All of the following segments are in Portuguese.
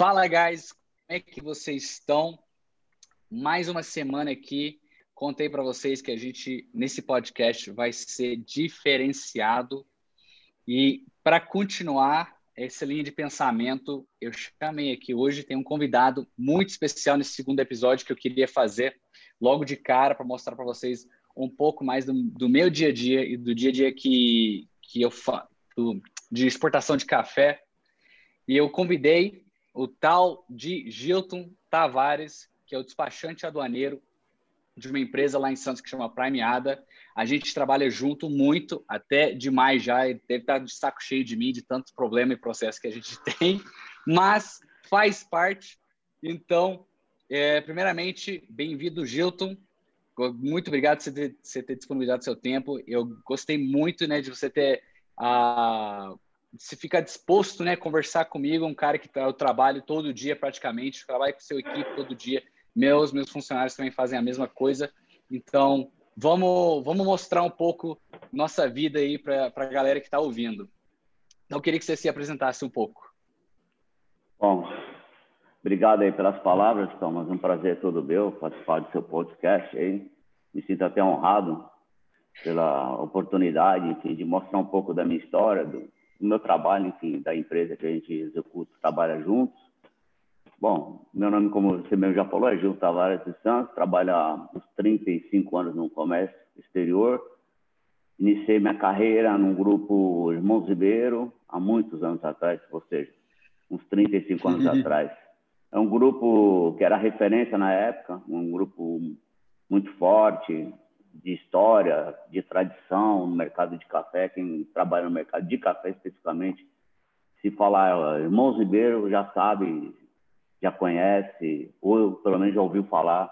Fala, guys! Como é que vocês estão? Mais uma semana aqui. Contei para vocês que a gente, nesse podcast, vai ser diferenciado. E para continuar essa linha de pensamento, eu chamei aqui hoje, tem um convidado muito especial nesse segundo episódio que eu queria fazer logo de cara para mostrar para vocês um pouco mais do, do, meu dia a dia e do dia a dia que, que eu faço de exportação de café. E eu convidei o tal de Gilton Tavares, que é o despachante aduaneiro de uma empresa lá em Santos que chama Primeada. A gente trabalha junto muito, até demais já. Ele deve estar de saco cheio de mim, de tantos problemas e processos que a gente tem, mas faz parte. Então, é, primeiramente, bem-vindo, Gilton. Muito obrigado por você ter, disponibilizado seu tempo. Eu gostei muito né, de você ter a, se fica disposto, né, conversar comigo, um cara que tá, eu trabalho todo dia praticamente, trabalho com seu equipe todo dia, meus meus funcionários também fazem a mesma coisa, então vamos vamos mostrar um pouco nossa vida aí para a galera que está ouvindo. Então eu queria que você se apresentasse um pouco. Bom, obrigado aí pelas palavras, Thomas, um prazer todo meu participar do seu podcast aí, me sinto até honrado pela oportunidade enfim, de mostrar um pouco da minha história, do, do meu trabalho, enfim, da empresa que a gente executa, trabalha juntos. Bom, meu nome, como você mesmo já falou, é Gil Tavares de Santos, trabalho há uns 35 anos no comércio exterior. Iniciei minha carreira num grupo Irmãos Ribeiro, há muitos anos atrás, ou seja, uns 35 anos atrás. É um grupo que era referência na época, um grupo muito forte, de história, de tradição no mercado de café, quem trabalha no mercado de café especificamente, se falar Irmãos Ribeiro já sabe, já conhece, ou pelo menos já ouviu falar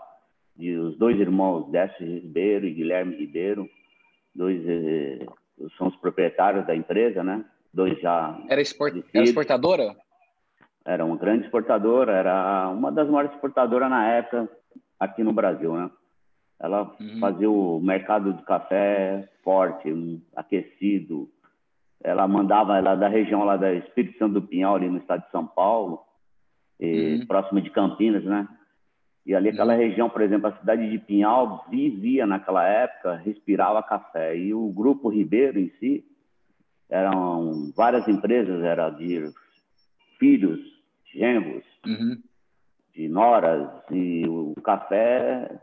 de os dois irmãos, Décio Ribeiro e Guilherme Ribeiro, dois eh, são os proprietários da empresa, né? Dois já. Era, export... era exportadora? Era uma grande exportadora, era uma das maiores exportadoras na época aqui no Brasil, né? Ela uhum. fazia o mercado de café forte, aquecido. Ela mandava ela da região lá da Espírito Santo do Pinhal, ali no estado de São Paulo, e, uhum. próximo de Campinas, né? E ali aquela uhum. região, por exemplo, a cidade de Pinhal vivia naquela época, respirava café. E o grupo Ribeiro em si eram várias empresas, era de filhos, genros, uhum. de noras e o café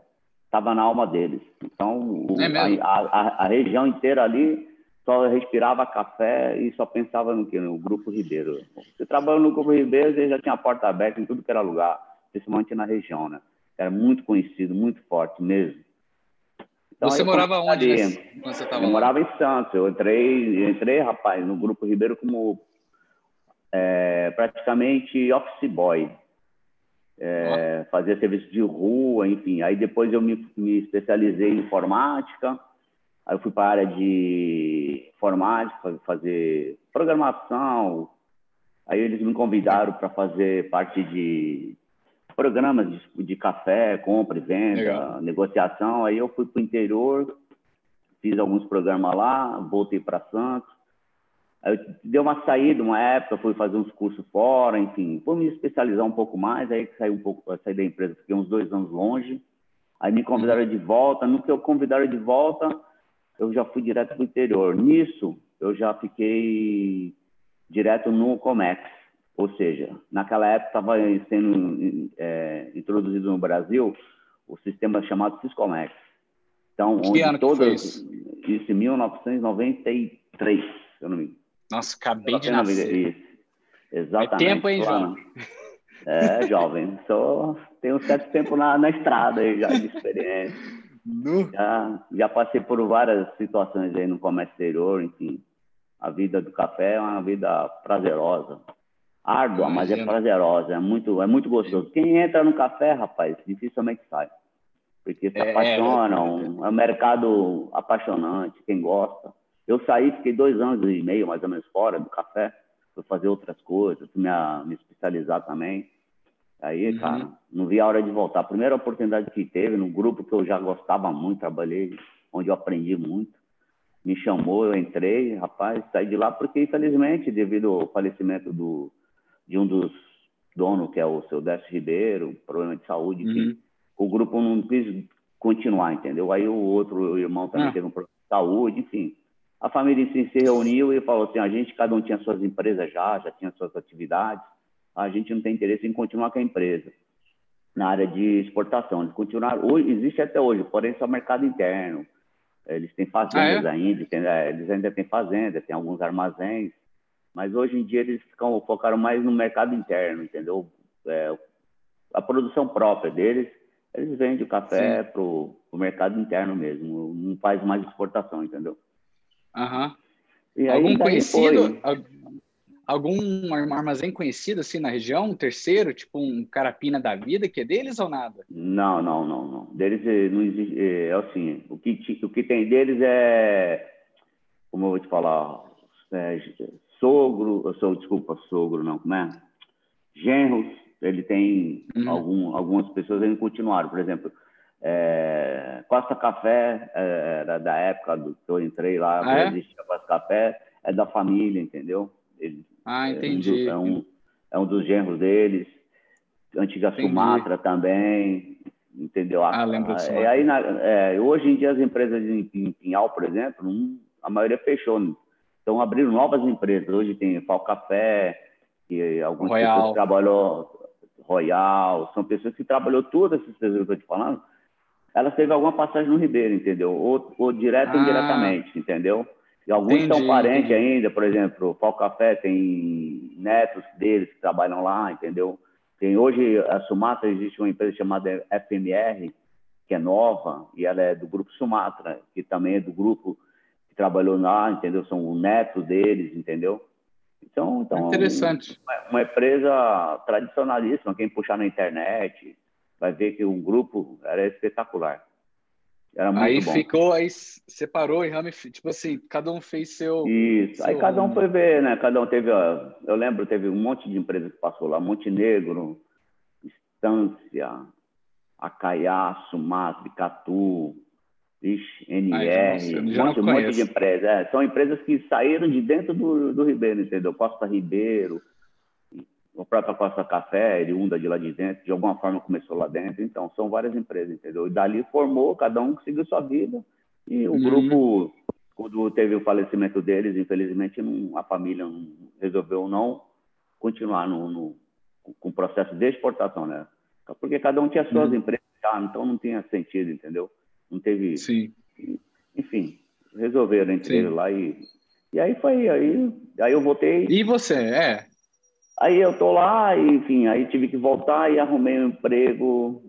estava na alma deles. Então, o, é a, a, a, região inteira ali só respirava café e só pensava no que? No Grupo Ribeiro. Você trabalhou no Grupo Ribeiro, você já tinha a porta aberta em tudo que era lugar, principalmente na região, né? Era muito conhecido, muito forte mesmo. Então, você morava onde nesse, você Eu lá? morava em Santos. Eu entrei, entrei, rapaz, no Grupo Ribeiro como é, praticamente office boy é, fazia serviço de rua, enfim. Aí depois eu me, me especializei em informática, aí eu fui para a área de informática, fazer programação. Aí eles me convidaram para fazer parte de programas de, de café, compra e venda, Legal. negociação. Aí eu fui para o interior, fiz alguns programas lá, voltei para Santos. Aí deu uma saída, uma época, fui fazer uns cursos fora, enfim, fui me especializar um pouco mais, aí saí um pouco, saí da empresa, fiquei uns dois anos longe, aí me convidaram de volta, no que eu convidaram de volta, eu já fui direto para o interior. Nisso, eu já fiquei direto no Comex, ou seja, naquela época estava sendo é, introduzido no Brasil o sistema chamado Syscomex. Então, que onde todas, isso em 1993, se eu não me engano. Nossa, acabei de nascer. Exatamente. É tempo, hein, João? É, jovem. Só tenho um certo tempo na, na estrada aí, já de experiência. Já, já passei por várias situações aí no comércio exterior, enfim. A vida do café é uma vida prazerosa. Árdua, mas é prazerosa, é muito, é muito gostoso. Quem entra no café, rapaz, dificilmente sai. Porque se é, apaixona, é, é um mercado apaixonante, quem gosta. Eu saí, fiquei dois anos e meio, mais ou menos, fora do café. Fui fazer outras coisas, fui me, me especializar também. Aí, uhum. cara, não vi a hora de voltar. A primeira oportunidade que teve, no grupo que eu já gostava muito, trabalhei, onde eu aprendi muito. Me chamou, eu entrei, rapaz, saí de lá porque, infelizmente, devido ao falecimento do, de um dos dono, que é o seu Décio Ribeiro, problema de saúde, uhum. o grupo não quis continuar, entendeu? Aí o outro irmão também ah. teve um problema de saúde, enfim. A família se reuniu e falou assim, a gente, cada um tinha suas empresas já, já tinha suas atividades, a gente não tem interesse em continuar com a empresa na área de exportação. Eles continuaram, hoje, existe até hoje, porém só mercado interno. Eles têm fazendas ah, é? ainda, tem, é, eles ainda têm fazendas, tem alguns armazéns, mas hoje em dia eles ficam, focaram mais no mercado interno, entendeu? É, a produção própria deles, eles vendem o café para o mercado interno mesmo, não faz mais exportação, entendeu? Aham. Uhum. Algum conhecido? Foi algum armazém conhecido assim na região, um terceiro, tipo um carapina da vida, que é deles ou nada? Não, não, não, não. Deles eh, não existe, eh, é assim, o que, o que tem deles é, como eu vou te falar, é, sogro, sou, desculpa, sogro não, como é? Genros, ele tem uhum. algum, algumas pessoas ainda continuaram, por exemplo, é, Costa Café, é, era da época do, que eu entrei lá, ah, é? existia Costa Café, é da família, entendeu? Ele, ah, entendi. É um, é um dos genros deles. Antiga entendi. Sumatra também, entendeu? Ah, lembro disso. É, aí, na, é, hoje em dia, as empresas em, em Pinhal, por exemplo, não, a maioria fechou. Né? Então, abriram novas empresas. Hoje tem Fal Café, que algumas Royal. pessoas trabalhou Royal, são pessoas que trabalhou todas essas pessoas que eu estou te falando, elas teve alguma passagem no Ribeiro, entendeu? Ou, ou direto ou ah. indiretamente, entendeu? E alguns entendi, são parentes entendi. ainda, por exemplo, o Café tem netos deles que trabalham lá, entendeu? Tem hoje a Sumatra existe uma empresa chamada FMR, que é nova, e ela é do grupo Sumatra, que também é do grupo que trabalhou lá, entendeu? São netos deles, entendeu? Então, então interessante. Uma, uma empresa tradicionalíssima, quem puxar na internet vai ver que o grupo era espetacular. Era muito aí bom. ficou, aí separou e tipo assim, cada um fez seu. Isso, seu aí cada um foi ver, né? Cada um teve, ó, eu lembro, teve um monte de empresas que passou lá: Montenegro, Estância, Acaiá, Sumatra, Catu, Ixi, NR, um monte, um monte de empresas. É, são empresas que saíram de dentro do, do Ribeiro, entendeu? Costa Ribeiro, o próprio Costa Café, oriunda de lá de dentro, de alguma forma começou lá dentro. Então, são várias empresas, entendeu? E dali formou, cada um seguiu sua vida. E o uhum. grupo, quando teve o falecimento deles, infelizmente, não, a família não, resolveu não continuar no, no, com o processo de exportação, né? Porque cada um tinha suas uhum. empresas já, então não tinha sentido, entendeu? Não teve... Sim. Enfim, resolveram entre eles lá e... E aí foi, aí, aí eu voltei... E você, é... Aí eu tô lá, e, enfim, aí tive que voltar e arrumei um emprego.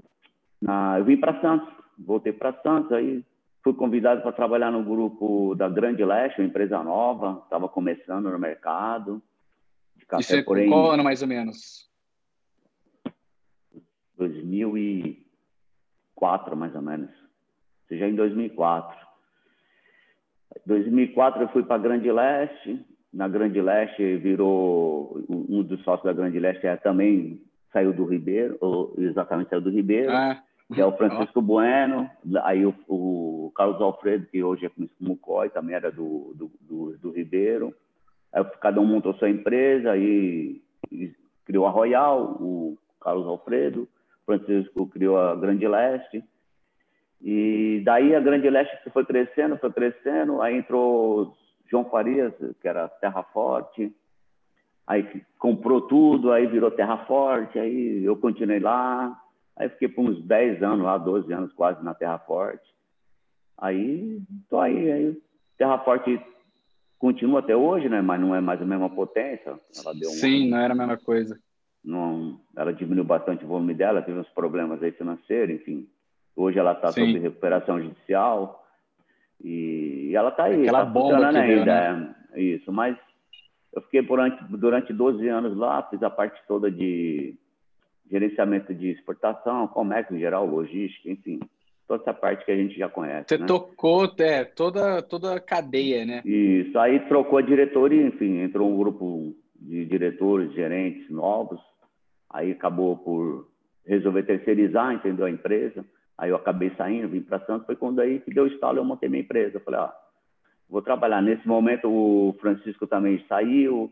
Na... Eu vim para Santos, voltei para Santos, aí fui convidado para trabalhar no grupo da Grande Leste, uma empresa nova, estava começando no mercado. De café, Isso é porém, qual ano mais ou menos? 2004, mais ou menos. Ou seja, em 2004. 2004 eu fui para Grande Leste, na Grande Leste virou um dos sócios da Grande Leste é, também saiu do Ribeiro, ou exatamente saiu do Ribeiro, ah. que é o Francisco Bueno, aí o, o, Carlos Alfredo, que hoje é conhecido como COI, também era do, do, do, do Ribeiro. Aí cada um montou sua empresa e, e criou a Royal, o Carlos Alfredo, Francisco criou a Grande Leste. E daí a Grande Leste foi crescendo, foi crescendo, aí entrou João Farias, que era Terra Forte, aí comprou tudo, aí virou Terra Forte, aí eu continuei lá, aí fiquei por uns 10 anos lá, 12 anos quase na Terra Forte. Aí, tô aí, aí Terra Forte continua até hoje, né? Mas não é mais a mesma potência. Ela deu Sim, não era a mesma coisa. Não, ela diminuiu bastante o volume dela, teve uns problemas aí financeiros, enfim. Hoje ela está sob recuperação judicial. E, ela está aí, Aquela tá bomba ainda. Deu, né? é, isso, mas eu fiquei durante, durante 12 anos lá, fiz a parte toda de gerenciamento de exportação, comércio em geral, logística, enfim, toda essa parte que a gente já conhece. Você né? tocou é, toda, toda a cadeia, né? Isso, aí trocou a diretoria, enfim, entrou um grupo de diretores, gerentes novos, aí acabou por resolver terceirizar, entendeu, a empresa. Aí eu acabei saindo, vim para Santos, foi quando aí que deu o estalo, eu montei minha empresa. Eu falei, ah, vou trabalhar. Nesse momento o Francisco também saiu,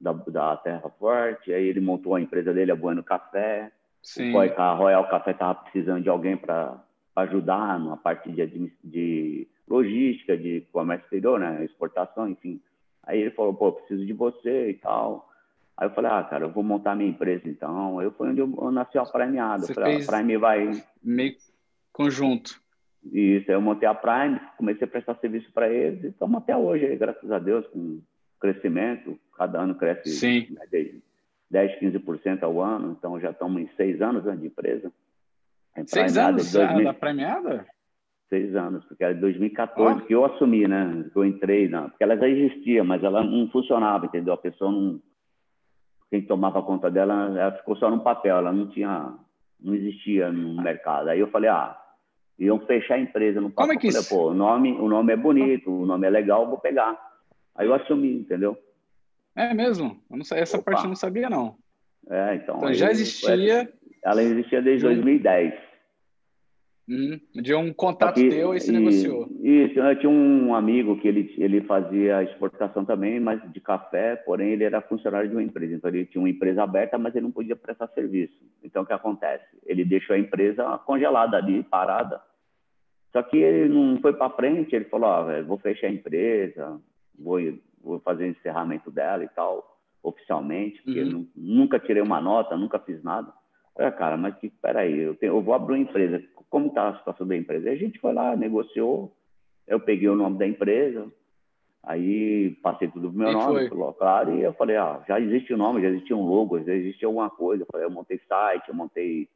da, da Terra Forte, aí ele montou a empresa dele, a Bueno Café. Sim. O a Royal Café estava precisando de alguém para ajudar na parte de, de logística, de comércio exterior, né? exportação, enfim. Aí ele falou, pô, preciso de você e tal. Aí eu falei, ah, cara, eu vou montar minha empresa então. Aí foi onde eu, eu nasci a Primeada. Você falei, fez a Prime vai... Meio conjunto. Isso, aí eu montei a Prime, comecei a prestar serviço para eles e estamos até hoje, aí, graças a Deus, com crescimento. Cada ano cresce Sim. Né, de 10, 15% ao ano. Então já estamos em seis anos né, de empresa. Seis anos 2000... da Premiada? Seis anos, porque era de 2014 oh. que eu assumi, né? Que eu entrei, na... porque ela já existia, mas ela não funcionava, entendeu? A pessoa não. Quem tomava conta dela, ela ficou só no papel, ela não tinha. Não existia no mercado. Aí eu falei, ah, iam fechar a empresa no Como é que pô, o nome, o nome é bonito, o nome é legal, vou pegar. Aí eu assumi, entendeu? É mesmo? Não sei, essa Opa. parte eu não sabia, não. É, então. Então já existia. Ela existia desde 2010. Hum, de um contato Aqui, teu e se negociou. Isso, eu tinha um amigo que ele, ele fazia exportação também, mas de café, porém ele era funcionário de uma empresa. Então ele tinha uma empresa aberta, mas ele não podia prestar serviço. Então o que acontece? Ele deixou a empresa congelada ali, parada. Só que ele não foi para frente, ele falou: ah, vou fechar a empresa, vou, vou fazer o encerramento dela e tal, oficialmente, porque uhum. nunca tirei uma nota, nunca fiz nada. É, cara, mas peraí, eu, tenho, eu vou abrir uma empresa. Como está a situação da empresa? A gente foi lá, negociou, eu peguei o nome da empresa, aí passei tudo pro meu nome, claro, e eu falei, ah, já existe o um nome, já existia um logo, já existia alguma coisa. Eu falei, eu montei site, eu montei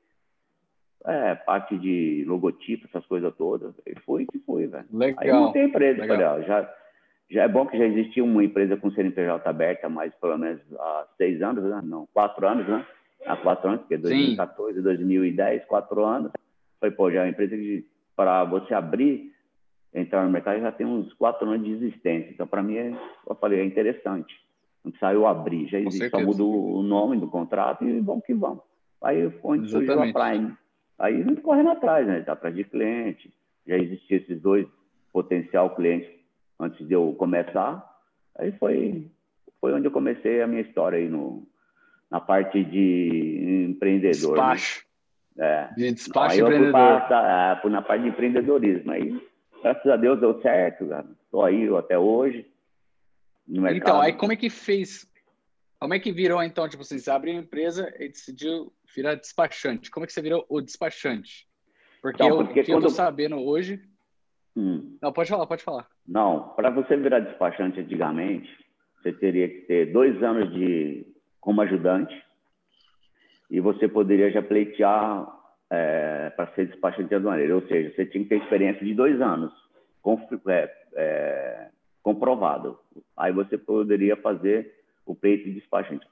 é, parte de logotipo, essas coisas todas. E foi que foi, velho. Legal. Aí eu montei a empresa, Legal. falei, ó, já, já é bom que já existia uma empresa com CNPJ aberta, mas pelo menos há seis anos, né? não, quatro anos, né? Há quatro anos, porque é 2014, Sim. 2010, quatro anos. Falei, pô, já é uma empresa que, para você abrir, entrar no mercado, já tem uns quatro anos de existência. Então, para mim, é, eu falei, é interessante. Não precisa eu abrir, já existe, só muda o nome do contrato e vamos que vamos. Aí foi onde surgiu a Prime. Aí a correndo atrás, né? Está atrás de cliente. Já existiam esses dois potencial clientes antes de eu começar. Aí foi, foi onde eu comecei a minha história aí no, na parte de empreendedor. Né? Despacho. Né? É. De despacho aí empreendedor. Eu fui, pra, é, na parte de empreendedorismo. Aí, graças a Deus, deu certo. Estou aí até hoje. Então, aí como é que fez? Como é que virou, então? Tipo, assim, você abriu uma empresa e decidiu virar despachante. Como é que você virou o despachante? Porque, então, porque eu, quando... eu tô sabendo hoje... Hum. Não, pode falar, pode falar. Não, para você virar despachante antigamente, você teria que ter dois anos de como ajudante e você poderia já pleitear é, para ser despachante aduaneiro, ou seja, você tinha que ter experiência de dois anos com, é, é, comprovado. Aí você poderia fazer o pleito de despachante.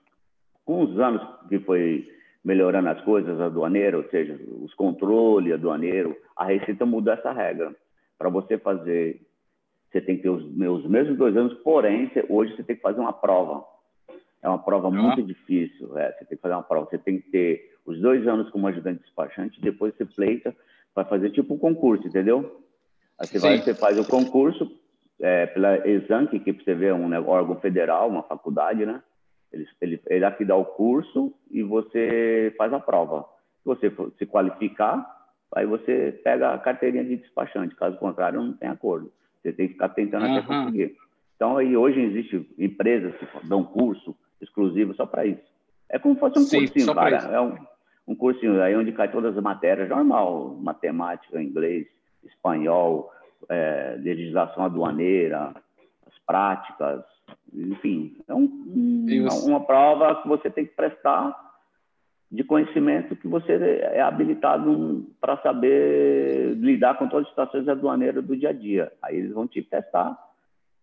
Com os anos que foi melhorando as coisas, aduaneiro, ou seja, os controles aduaneiro, a Receita mudou essa regra. Para você fazer, você tem que ter os, os mesmos dois anos, porém, hoje você tem que fazer uma prova é uma prova muito difícil. É, você tem que fazer uma prova. Você tem que ter os dois anos como ajudante despachante, depois você pleita para fazer tipo um concurso, entendeu? Aí você, vai, você faz o concurso é, pela Exanc, que você vê é um né, órgão federal, uma faculdade, né? Ele, ele, ele aqui dá o curso e você faz a prova. Se você se qualificar, aí você pega a carteirinha de despachante. Caso contrário, não tem acordo. Você tem que ficar tentando uhum. até conseguir. Então, aí hoje existe empresas que dão curso exclusivo só para isso. É como se fosse um Sim, cursinho, cara. É um, um cursinho aí onde cai todas as matérias, normal, matemática, inglês, espanhol, é, legislação aduaneira, as práticas, enfim. É um, uma prova que você tem que prestar de conhecimento que você é habilitado para saber lidar com todas as situações aduaneiras do dia a dia. Aí eles vão te testar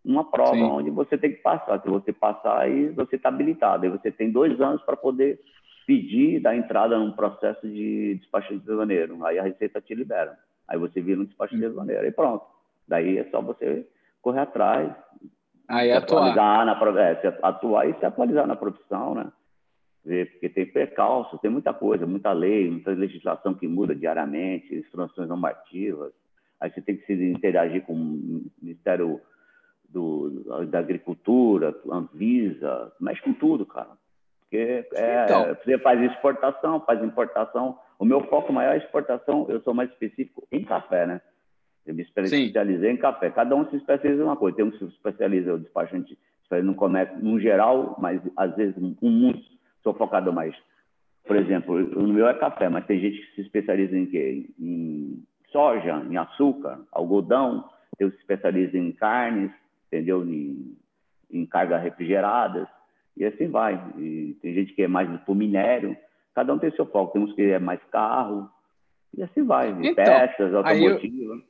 uma prova Sim. onde você tem que passar. Se você passar, aí você está habilitado. Aí você tem dois anos para poder pedir dar entrada num processo de despachante de aduaneiro. Aí a Receita te libera. Aí você vira um despachante de aduaneiro. Aí pronto. Daí é só você correr atrás. Aí atuar. Na, é, atuar e se atualizar na profissão, né? Porque tem percalço, tem muita coisa, muita lei, muita legislação que muda diariamente, instruções normativas. Aí você tem que se interagir com o Ministério do, da agricultura, Anvisa, mexe com tudo, cara. Porque é, então, você faz exportação, faz importação. O meu foco maior é exportação, eu sou mais específico em café, né? Eu me especializei sim. em café. Cada um se especializa em uma coisa. Tem um que se especializa, o despachante, no comércio, no geral, mas às vezes, com muitos, sou focado mais. Por exemplo, o meu é café, mas tem gente que se especializa em quê? Em soja, em açúcar, algodão, tem que se especializa em carnes, entendeu? Em, em cargas refrigeradas, e assim vai. E tem gente que é mais do minério, cada um tem seu foco. Tem uns que é mais carro, e assim vai. Então, peças, automotiva. Eu...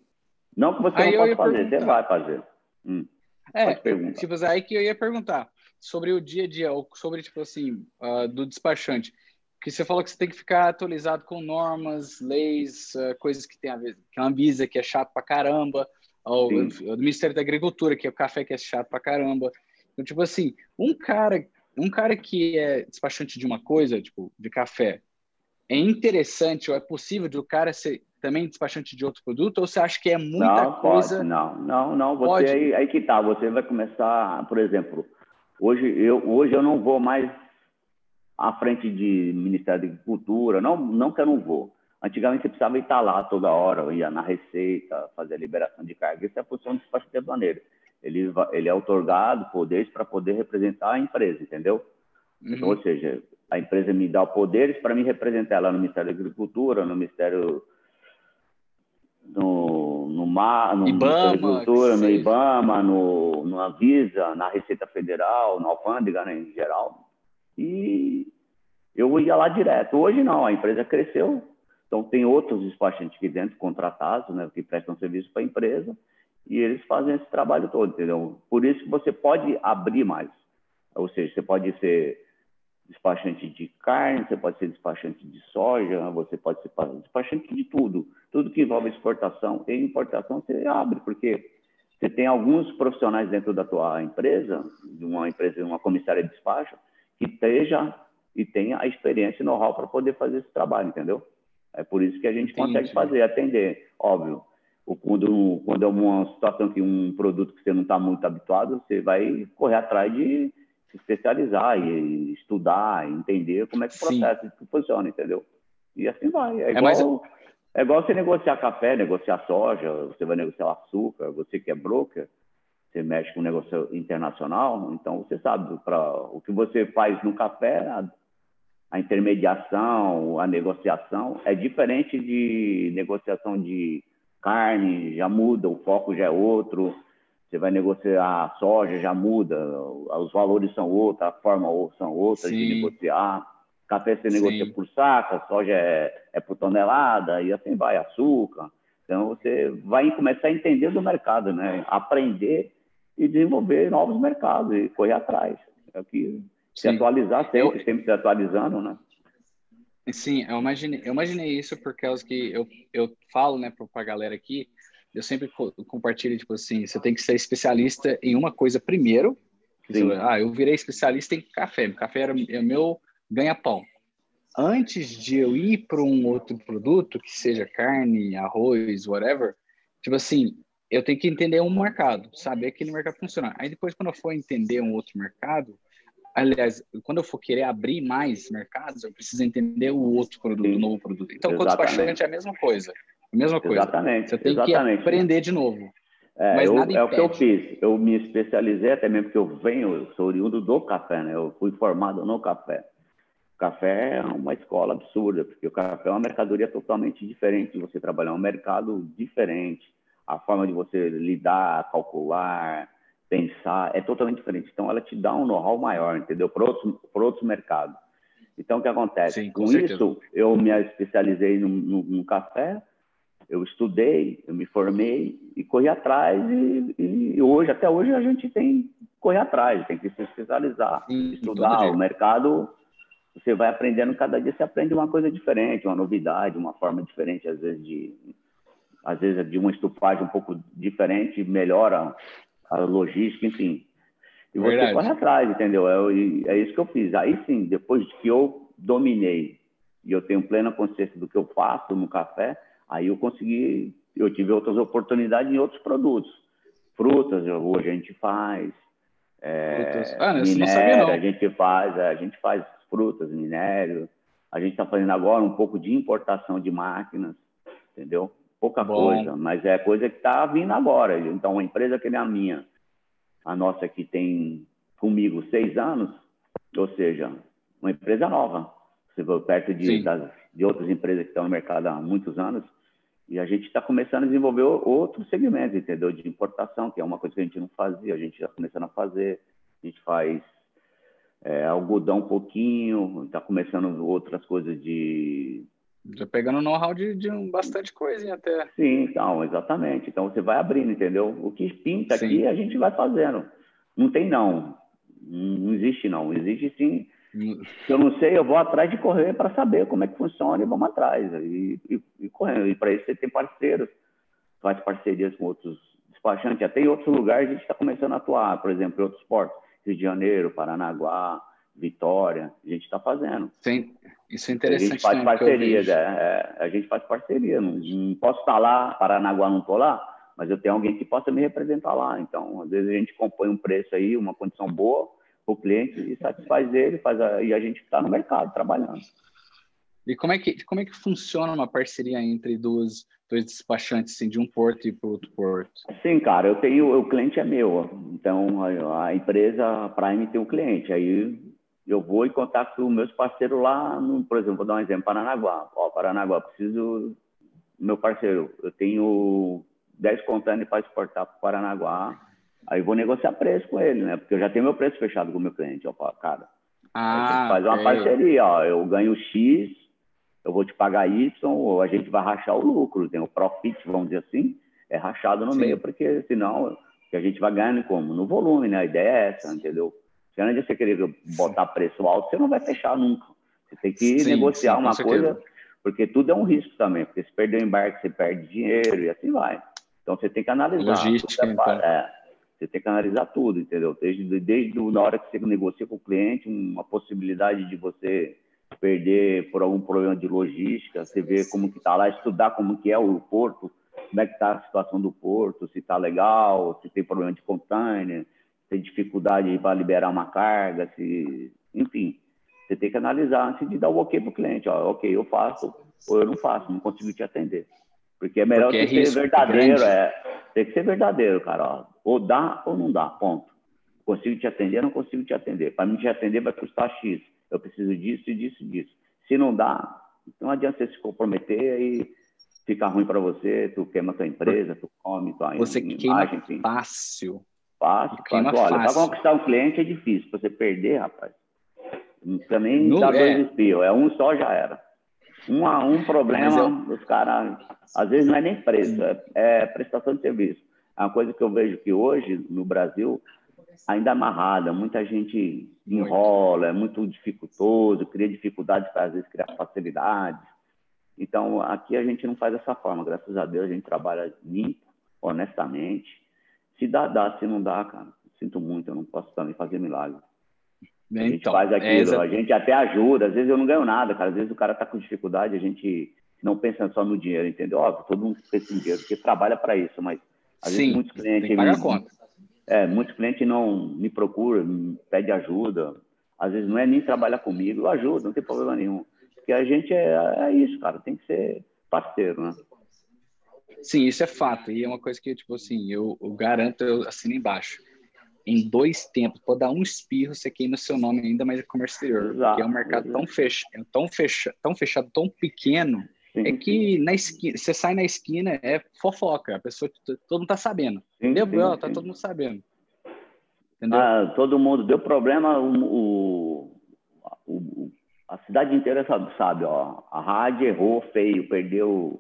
Não que você não possa fazer, perguntar. você vai fazer. Hum. É, tipo, aí que eu ia perguntar sobre o dia a dia, ou sobre, tipo assim, uh, do despachante. Que você falou que você tem que ficar atualizado com normas, leis, uh, coisas que tem a ver, que é uma Anvisa, que é chato pra caramba ao, ao Ministério da Agricultura, que é o café que é chato pra caramba. Então, tipo assim, um cara, um cara que é despachante de uma coisa, tipo, de café, é interessante ou é possível de o cara ser também despachante de outro produto ou você acha que é muita não, coisa? Pode, não, não, não. Você pode. Aí, aí que tá. Você vai começar, por exemplo, hoje eu hoje eu não vou mais à frente de Ministério da Agricultura. Não, não que eu não vou. Antigamente você precisava estar lá toda hora, ia na receita, fazer a liberação de carga. Isso é a função do despachante aduaneiro. Ele, ele é otorgado poderes para poder representar a empresa, entendeu? Uhum. Então, ou seja, a empresa me dá poderes para me representar lá no Ministério da Agricultura, no Ministério no, no, mar, no Ibama, Agricultura, no IBAMA, no, no Avisa, na Receita Federal, na Alfândega, né, em geral. E eu ia lá direto. Hoje não, a empresa cresceu, então, tem outros despachantes aqui dentro, contratados, né, que prestam serviço para a empresa, e eles fazem esse trabalho todo, entendeu? Por isso que você pode abrir mais. Ou seja, você pode ser despachante de carne, você pode ser despachante de soja, você pode ser despachante de tudo. Tudo que envolve exportação e importação, você abre, porque você tem alguns profissionais dentro da tua empresa, de uma empresa, uma comissária de despacho, que esteja e tenha a experiência e know-how para poder fazer esse trabalho, entendeu? É por isso que a gente Entendi. consegue fazer, atender. Óbvio, quando, quando é uma situação que um produto que você não está muito habituado, você vai correr atrás de se especializar e estudar, entender como é que o processo funciona, entendeu? E assim vai. É, é igual, é, é igual você negociar café, negociar soja, você vai negociar açúcar, você que é broker, você mexe com negócio internacional, então você sabe para o que você faz no café, a intermediação, a negociação é diferente de negociação de carne, já muda, o foco já é outro. Você vai negociar a soja, já muda, os valores são outros, a forma são outras Sim. de negociar. Café você Sim. negocia por saca, soja é, é por tonelada, e assim vai, açúcar. Então você vai começar a entender do mercado, né? Aprender e desenvolver novos mercados e correr atrás. É o que se atualizar sempre, eu, sempre se atualizando, né? Sim, eu imaginei, eu imaginei isso por causa que eu, eu falo, né, para a galera aqui, eu sempre compartilho, tipo assim, você tem que ser especialista em uma coisa primeiro. Você, ah, eu virei especialista em café, café era é meu ganha-pão. Antes de eu ir para um outro produto, que seja carne, arroz, whatever, tipo assim, eu tenho que entender um mercado, saber aquele mercado funcionar. Aí depois, quando eu for entender um outro mercado, aliás, quando eu for querer abrir mais mercados, eu preciso entender o outro produto, o novo produto. Então, quando despachante é a mesma coisa. A mesma coisa. Exatamente. Você tem exatamente. que aprender de novo. É, Mas eu, nada é o que eu fiz. Eu me especializei, até mesmo porque eu venho, eu sou oriundo do café, né? Eu fui formado no café. O café é uma escola absurda, porque o café é uma mercadoria totalmente diferente de você trabalhar, é um mercado diferente. A forma de você lidar, calcular, pensar, é totalmente diferente. Então, ela te dá um know-how maior, entendeu? Para outros, para outros mercados. Então, o que acontece? Sim, com, com isso, eu me especializei no, no, no, café, eu estudei, eu me formei e corri atrás. E, e, hoje, até hoje, a gente tem que correr atrás, tem que se especializar, Sim, estudar. O mercado, você vai aprendendo, cada dia você aprende uma coisa diferente, uma novidade, uma forma diferente, às vezes, de às vezes de uma estufagem um pouco diferente, melhora a logística, enfim. E você Verdade. corre atrás, entendeu? É, é isso que eu fiz. Aí sim, depois que eu dominei e eu tenho plena consciência do que eu faço no café, aí eu consegui, eu tive outras oportunidades em outros produtos. frutas, hoje a gente faz. É, ah, minério, não sabia, não. a gente faz, a gente faz frutas, minério. A gente está fazendo agora um pouco de importação de máquinas, entendeu? Pouca Bom. coisa, mas é coisa que está vindo agora. Então, uma empresa que é a minha, a nossa que tem comigo seis anos, ou seja, uma empresa nova. Você for perto de, das, de outras empresas que estão no mercado há muitos anos, e a gente está começando a desenvolver outros segmentos, entendeu? De importação, que é uma coisa que a gente não fazia, a gente está começando a fazer. A gente faz é, algodão um pouquinho, está começando outras coisas de. Já pegando know-how de, de bastante coisa até. Sim, então, exatamente. Então você vai abrindo, entendeu? O que pinta sim. aqui a gente vai fazendo. Não tem não. Não existe não. Existe sim. Se eu não sei, eu vou atrás de correr para saber como é que funciona e vamos atrás. E, e, e correndo. E para isso você tem parceiros, faz parcerias com outros despachantes. Até em outros lugares a gente está começando a atuar, por exemplo, em outros portos. Rio de Janeiro, Paranaguá, Vitória, a gente está fazendo. Sim, isso é interessante. A gente faz parcerias, é, é, a gente faz parceria. Não, não posso estar lá, Paranaguá não estou lá, mas eu tenho alguém que possa me representar lá. Então, às vezes a gente compõe um preço aí, uma condição boa para o cliente e satisfaz ele, faz a, e a gente está no mercado trabalhando. E como é que como é que funciona uma parceria entre duas dois despachantes, assim, de um porto e para outro porto? Sim, cara, eu tenho o cliente é meu, então a, a empresa Prime tem um cliente, aí eu vou e contacto meus parceiros lá, no, por exemplo, vou dar um exemplo, Paranaguá. Ó, Paranaguá, preciso meu parceiro, eu tenho 10 contêineres para exportar para Paranaguá, aí vou negociar preço com ele, né? Porque eu já tenho meu preço fechado com o meu cliente. Falo, cara, ah, faz uma é. parceria, ó, eu ganho X, eu vou te pagar Y, ou a gente vai rachar o lucro, tem o profit, vamos dizer assim, é rachado no Sim. meio, porque senão que a gente vai ganhando como? No volume, né? A ideia é essa, entendeu? Se não adianta você querer botar preço alto, você não vai fechar nunca. Você tem que sim, negociar sim, uma coisa, porque tudo é um risco também, porque se perder o embarque, você perde dinheiro e assim vai. Então você tem que analisar. Logística, é, então. é, você tem que analisar tudo, entendeu? Desde, desde na hora que você negocia com o cliente, uma possibilidade de você perder por algum problema de logística, você vê como que está lá, estudar como que é o porto, como é que está a situação do porto, se está legal, se tem problema de container, tem dificuldade para liberar uma carga, se, enfim, você tem que analisar antes de dar o ok para o cliente, ó, ok, eu faço ou eu não faço, não consigo te atender. Porque é melhor Porque é ser verdadeiro, grande. é, tem que ser verdadeiro, cara, ó, ou dá ou não dá, ponto. Consigo te atender, não consigo te atender. Para mim te atender vai custar X eu preciso disso e disso e disso. Se não dá, não adianta você se comprometer e ficar ruim para você, tu queima tua empresa, tu come tua você imagem. Você queima enfim. fácil. Fácil, fácil. Olha, para conquistar um cliente é difícil. Para você perder, rapaz, não nem no, dar é. dois espios. É um só, já era. Um a um problema, eu... os caras... Às vezes não é nem preço, é, é prestação de serviço. É uma coisa que eu vejo que hoje, no Brasil, ainda amarrada, muita gente enrola, é muito dificultoso, cria dificuldades para às vezes criar facilidades. Então, aqui a gente não faz dessa forma, graças a Deus a gente trabalha limpo, honestamente. Se dá, dá, se não dá, cara, sinto muito, eu não posso também fazer milagre. A gente então, faz é aquilo, é a gente até ajuda, às vezes eu não ganho nada, cara, às vezes o cara está com dificuldade, a gente não pensa só no dinheiro, entendeu? Óbvio, todo mundo pensa em dinheiro, porque trabalha para isso, mas às Sim, vezes muitos clientes... Tem que conta é, muitos clientes não me procuram, me pede ajuda. Às vezes não é nem trabalhar comigo, eu ajudo, não tem problema nenhum. Porque a gente é, é isso, cara, tem que ser parceiro, né? Sim, isso é fato. E é uma coisa que, tipo assim, eu, eu garanto, eu assino embaixo. Em dois tempos, pode dar um espirro, você queima seu nome ainda mais é comércio exterior. Exato, porque é um mercado tão, fecha, tão, fecha, tão fechado, tão pequeno, Sim. É que na esquina, você sai na esquina, é fofoca, a pessoa, todo mundo tá sabendo. Sim, Deu sim, tá todo mundo sabendo. Entendeu? Ah, todo mundo deu problema, o, o, o, a cidade inteira sabe, sabe, ó, a rádio errou feio, perdeu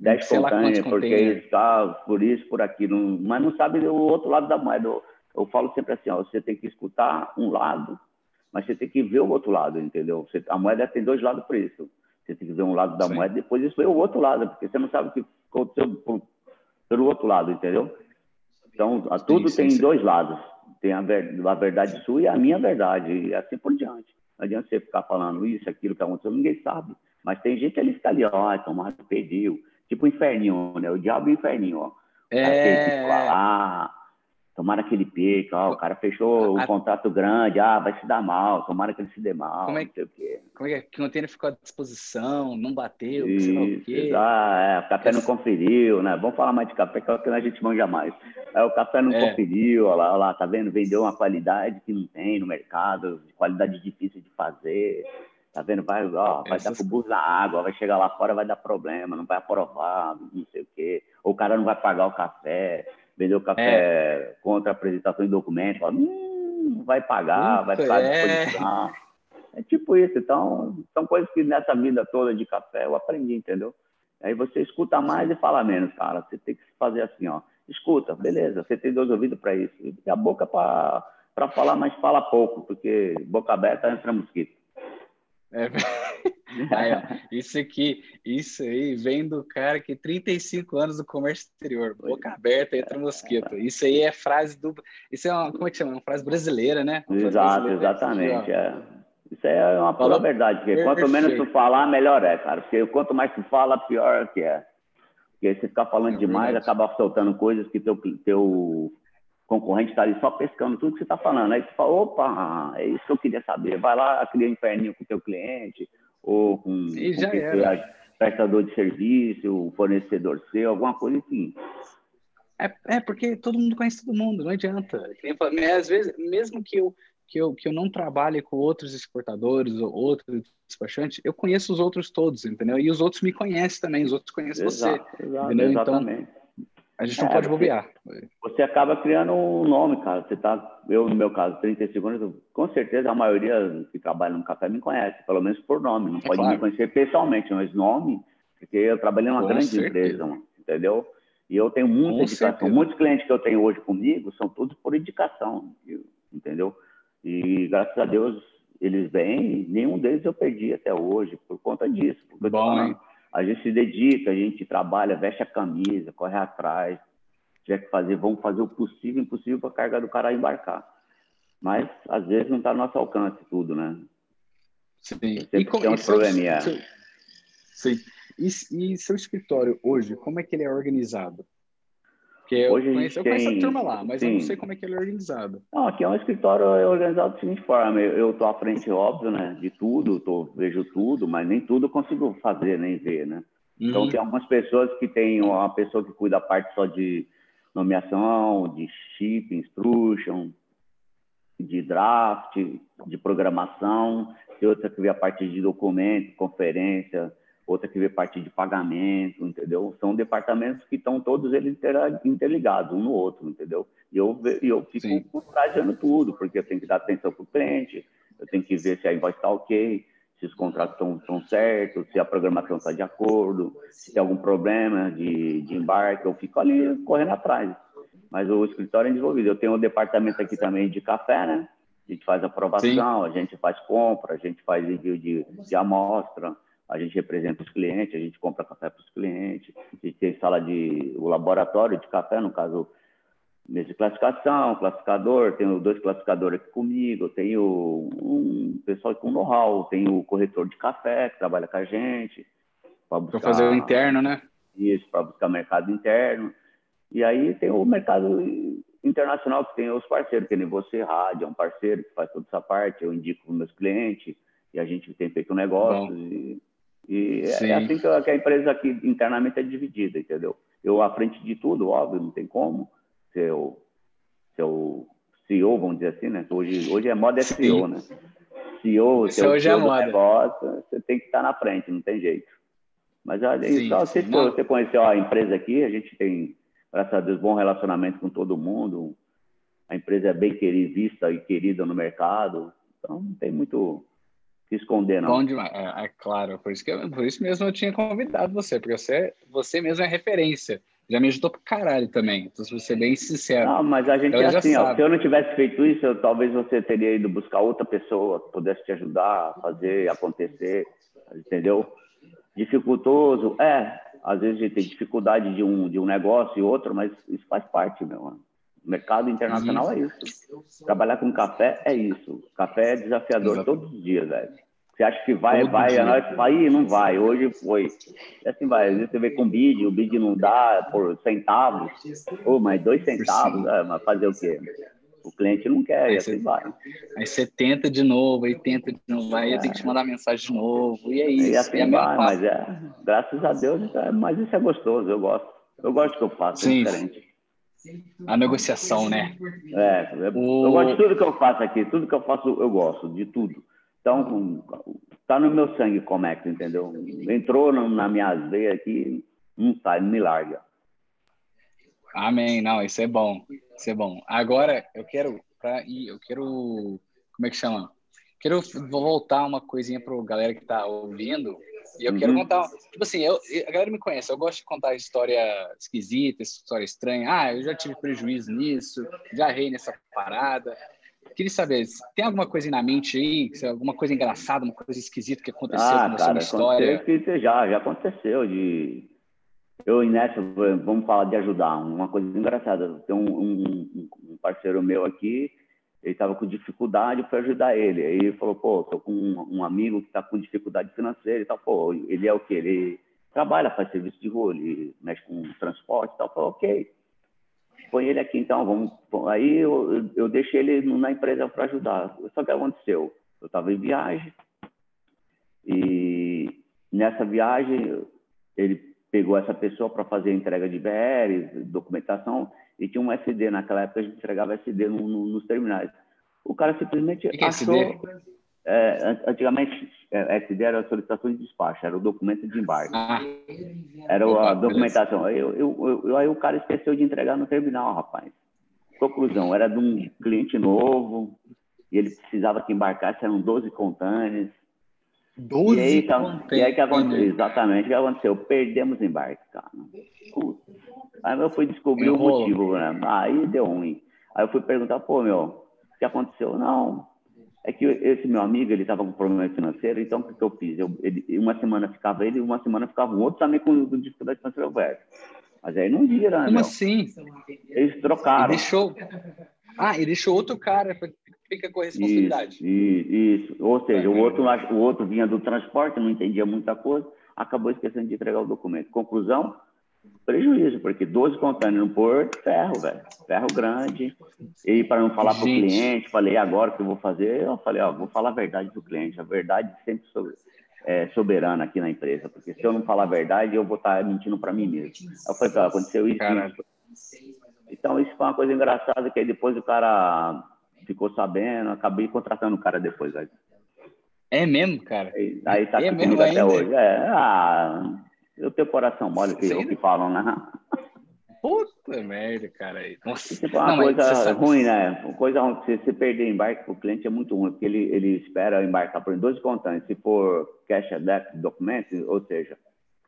10 containers, porque está por isso, por aquilo, mas não sabe o outro lado da moeda. Eu, eu falo sempre assim, ó, você tem que escutar um lado, mas você tem que ver o outro lado, entendeu? Você, a moeda tem dois lados para isso. Você tem que ver um lado da Sim. moeda, depois isso é o outro lado, porque você não sabe o que aconteceu pelo outro lado, entendeu? Então, a, tudo sim, tem sim, dois lados. Tem a, ver, a, verdade sua e a minha verdade, e assim por diante. Não adianta você ficar falando isso, aquilo que aconteceu, ninguém sabe. Mas tem gente que ali fica ali, ó, tomara pediu. Tipo o inferninho, né? O diabo e o inferninho, ó. É. Ah, tomara que ele ó, o cara fechou um contrato grande, ah, vai se dar mal, tomara que ele se dê mal, como é, não sei o quê. Como é que o container ficou à disposição, não bateu, Isso, sei lá o quê. Ah, é, o café não conferiu, né? Vamos falar mais de café, que é o que a gente manja mais. É, o café não é. conferiu, olha lá, olha lá, tá vendo? Vendeu uma qualidade que não tem no mercado, qualidade difícil de fazer. Tá vendo? Vai, ó, vai Essas... dar pro na água, vai chegar lá fora, vai dar problema, não vai aprovar, não sei o quê. Ou o cara não vai pagar o café, vendeu o café é. contra a apresentação de documento, fala, hum, vai pagar, vai ficar é. disposição. É tipo isso. Então, são coisas que nessa vida toda de café eu aprendi, entendeu? Aí você escuta mais e fala menos, cara. Você tem que fazer assim, ó. Escuta, beleza, você tem dois ouvidos para isso. E a boca para falar, mas fala pouco, porque boca aberta entra mosquito. É, aí, ó, isso aqui, isso aí vem do cara que 35 anos do comércio exterior, boca aberta entra mosquito. Isso aí é frase do. Isso é uma, como é que chama? Uma frase brasileira, né? Exato, exatamente. É. Isso é uma pura verdade, porque quanto menos tu falar, melhor é, cara. Porque quanto mais tu fala, pior que é. Porque se ficar falando é demais, acaba soltando coisas que teu, teu concorrente está ali só pescando tudo que você está falando. Aí você fala, opa, é isso que eu queria saber. Vai lá, cria um inferninho com o teu cliente, ou com, já com prestador de serviço, o fornecedor seu, alguma coisa assim. É, é, porque todo mundo conhece todo mundo, não adianta. Às vezes, mesmo que eu, que eu, que eu não trabalhe com outros exportadores ou outros despachantes, eu conheço os outros todos, entendeu? E os outros me conhecem também, os outros conhecem exato, você. Exato, então, exatamente. Então, a gente não é, pode bobear. Você acaba criando um nome, cara. Você tá, eu, no meu caso, 30 segundos, com certeza a maioria que trabalha no café me conhece, pelo menos por nome. Não é pode claro. me conhecer pessoalmente, mas nome, porque eu trabalhei numa com grande certeza. empresa, mano, entendeu? E eu tenho muita com indicação. Certeza. Muitos clientes que eu tenho hoje comigo são todos por indicação, entendeu? E graças a Deus eles vêm, nenhum deles eu perdi até hoje por conta disso. Bom, hein? A gente se dedica, a gente trabalha, veste a camisa, corre atrás. Se tiver que fazer, vamos fazer o possível e impossível para a carga do cara embarcar. Mas, às vezes, não está no nosso alcance tudo, né? Sim. Sempre e como, tem uns probleminha. Sim. E, e seu escritório hoje, como é que ele é organizado? Porque eu, Hoje conheço, eu tem... conheço a turma lá, mas Sim. eu não sei como é que ele é organizado. Não, aqui é um escritório organizado da seguinte forma. Eu estou à frente, óbvio, né, de tudo, tô, vejo tudo, mas nem tudo eu consigo fazer, nem ver, né? Então, uhum. tem algumas pessoas que tem uma pessoa que cuida da parte só de nomeação, de chip, instruction, de draft, de programação, tem outra que vê a parte de documento, conferência, outra que vê parte de pagamento, entendeu? São departamentos que estão todos eles interligados um no outro, entendeu? E eu, eu fico Sim. tudo, porque eu tenho que dar atenção para o cliente, eu tenho que ver se a invoice está ok, se os contratos estão certos, se a programação está de acordo, se tem algum problema de, de embarque, eu fico ali correndo atrás. Mas o escritório é desenvolvido. Eu tenho um departamento aqui também de café, né? A gente faz aprovação, Sim. a gente faz compra, a gente faz envio de, de amostra, a gente representa os clientes, a gente compra café para os clientes, a gente tem sala de o laboratório de café, no caso, mesa de classificação, classificador, tenho dois classificadores aqui comigo, tenho um pessoal com know-how, tenho o corretor de café que trabalha com a gente. Para fazer o interno, né? Isso, para buscar mercado interno. E aí tem o mercado internacional que tem os parceiros, que nem você, Rádio, é um parceiro que faz toda essa parte, eu indico para meus clientes, e a gente tem feito um negócio. E, e é, é assim que a, empresa aqui internamente é dividida, entendeu? Eu à frente de tudo, óbvio, não tem como ser o CEO, vamos dizer assim, né? Hoje, hoje é moda é CEO, né? CEO, ser o CEO é do negócio, você tem que estar na frente, não tem jeito. Mas olha, sim, só sim, você, você conheceu a empresa aqui, a gente tem, graças a Deus, bom relacionamento com todo mundo. A empresa é bem querida, vista e querida no mercado. Então, não tem muito se esconder, não. Bom demais, é, é claro. Por isso, que eu, por isso mesmo eu tinha convidado você, porque você, você mesmo é referência. Já me ajudou pra caralho também, então se você bem sincero. Não, mas a gente é assim, ó, se eu não tivesse feito isso, eu, talvez você teria ido buscar outra pessoa que pudesse te ajudar a fazer acontecer, entendeu? Dificultoso, é, às vezes a gente tem dificuldade de um, de um negócio e outro, mas isso faz parte, meu mano. O mercado internacional uhum. é isso. Trabalhar com café é isso. Café é desafiador Exato. todos os dias, velho. Você acha que vai, Todo vai, dia. a nós vai, não vai. Hoje foi. E assim vai. Às vezes você vê com bid, o bid não dá por centavos. Pô, mas dois centavos, é, mas fazer o quê? O cliente não quer, aí e assim você, vai. Aí você tenta de novo, aí tenta de novo, aí é. tem que te mandar mensagem de novo, e é isso. E assim é vai, mas é, graças a Deus, é, mas isso é gostoso, eu gosto. Eu gosto que eu faço, Sim. é diferente. A negociação, né? É, eu, o... eu gosto de tudo que eu faço aqui, tudo que eu faço eu gosto, de tudo. Então, tá no meu sangue Comex, entendeu? Entrou na minha veia aqui, não sai, não me larga. Amém. Não, isso é bom. Isso é bom. Agora, eu quero para ir, eu quero como é que chama? Quero voltar uma coisinha para galera que tá ouvindo. E eu uhum. quero contar, tipo assim, eu, a galera me conhece, eu gosto de contar história esquisita, história estranha. Ah, eu já tive prejuízo nisso, já errei nessa parada. Queria saber, tem alguma coisa na mente aí, alguma coisa engraçada, uma coisa esquisita que aconteceu ah, com cara, história? Aconteceu já, já aconteceu de eu e Neto, vamos falar de ajudar. Uma coisa engraçada, tem um, um, um parceiro meu aqui, ele estava com dificuldade, para ajudar ele. Aí ele falou, pô, tô com um, um amigo que está com dificuldade financeira e tal. Pô, ele é o quê? Ele trabalha, faz serviço de rua, ele mexe com transporte e tal. Falou, ok põe ele aqui então, vamos. Aí eu, eu deixei ele na empresa para ajudar. Só que aconteceu? Eu estava em viagem e nessa viagem ele pegou essa pessoa para fazer a entrega de BR, documentação, e tinha um SD. Naquela época a gente entregava SD no, no, nos terminais. O cara simplesmente que achou. Que é, antigamente, é, SD era a solicitação de despacho, era o documento de embarque. Ah. Era a documentação. Aí, eu, eu, eu, aí o cara esqueceu de entregar no terminal, rapaz. Conclusão, era de um cliente novo, e ele precisava que embarcasse, eram 12 containers. 12 e aí, tá, e aí que aconteceu? Exatamente, o que aconteceu? Perdemos embarque, cara. Aí eu fui descobrir o motivo, né? Aí deu ruim. Aí eu fui perguntar, pô, meu, o que aconteceu? Não, é que esse meu amigo, ele estava com problema financeiro, então o que, que eu fiz? Eu, ele, uma semana ficava ele, uma semana ficava o outro também com dificuldade financeira. Mas aí não vira, né? Como meu? assim? Eles trocaram. Ele deixou... Ah, ele deixou outro cara, fica com a responsabilidade. Isso, isso. Ou seja, o outro, o outro vinha do transporte, não entendia muita coisa, acabou esquecendo de entregar o documento. Conclusão, prejuízo, porque 12 containers no porto, ferro, velho. Ferro grande. E para não falar para o cliente, falei, agora o que eu vou fazer? Eu falei, ó, vou falar a verdade do cliente. A verdade sempre é soberana aqui na empresa, porque se eu não falar a verdade, eu vou estar mentindo para mim mesmo. Eu falei, cara, aconteceu isso, isso. Então, isso foi uma coisa engraçada, que aí depois o cara ficou sabendo, acabei contratando o cara depois. Aí. É mesmo, cara? Aí, aí tá é comigo até hoje. É, ah, eu tenho coração mole, que, que falam, né? Puta merda, cara. Nossa. Tipo, uma não, coisa ruim, né? Coisa ruim, se você perder embarque para o cliente é muito ruim, porque ele, ele espera embarcar por dois contantes. Se for cash deck documento, ou seja,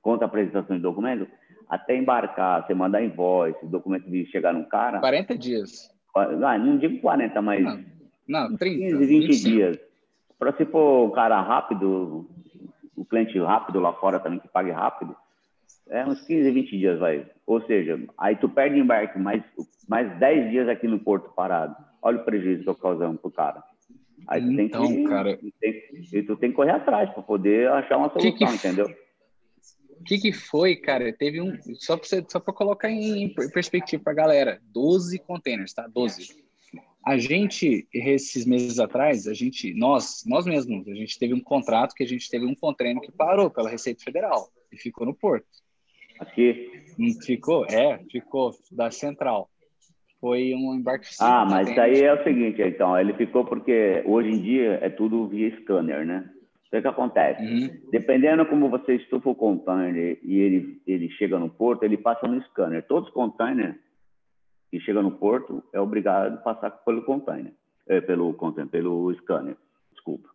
conta apresentação de documento, até embarcar, você mandar invoice, documento de chegar no cara. 40 dias. Não, não digo 40, mas. Não, não 30. 15, 20 25. dias. Para se for um cara rápido, o cliente rápido lá fora também que pague rápido, é uns 15, 20 dias, vai. Ou seja, aí tu perde embarque mais, mais 10 dias aqui no porto parado. Olha o prejuízo que eu causando pro cara. Aí tu então, tem que, cara... Tem, e tu tem que correr atrás para poder achar uma solução, que que, entendeu? O que, que foi, cara? Teve um. Só para só colocar em, perspectiva para galera: 12 containers, tá? 12. A gente, esses meses atrás, a gente, nós, nós mesmos, a gente teve um contrato que a gente teve um container que parou pela Receita Federal e ficou no porto. Aqui. Ficou? É, ficou da central. Foi um embarque. Ah, mas aí é o seguinte, então, ele ficou porque hoje em dia é tudo via scanner, né? O que, que acontece? Uhum. Dependendo como você estufa o container e ele, ele chega no porto, ele passa no scanner. Todos os containers que chegam no porto é obrigado a passar pelo container, é, pelo container, pelo scanner, desculpa.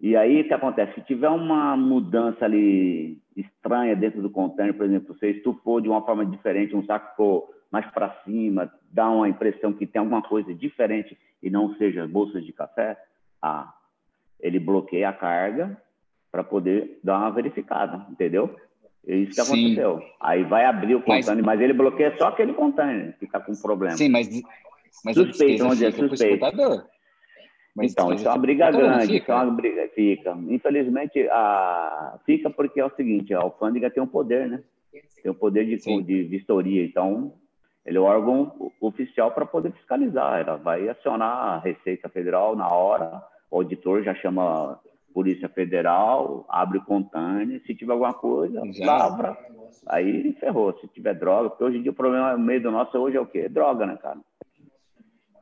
E aí, o que acontece? Se tiver uma mudança ali estranha dentro do container, por exemplo, você estufou de uma forma diferente, um saco ficou mais para cima, dá uma impressão que tem alguma coisa diferente e não seja bolsas de café, ah, ele bloqueia a carga para poder dar uma verificada, entendeu? É isso que Sim. aconteceu. Aí vai abrir o container, mas, mas ele bloqueia só aquele container, fica com problema. Sim, mas, mas suspeito, vamos dizer, suspeito. Mas então, isso é uma briga grande, isso é uma briga, fica. Infelizmente, a, fica porque é o seguinte, a alfândega tem um poder, né? Tem o um poder de, de vistoria, então ele é o órgão oficial para poder fiscalizar. Ela vai acionar a Receita Federal na hora, o auditor já chama Polícia Federal, abre o container, se tiver alguma coisa, já. lavra, aí ferrou. Se tiver droga, porque hoje em dia o problema, o meio do nosso hoje é o quê? É droga, né, cara?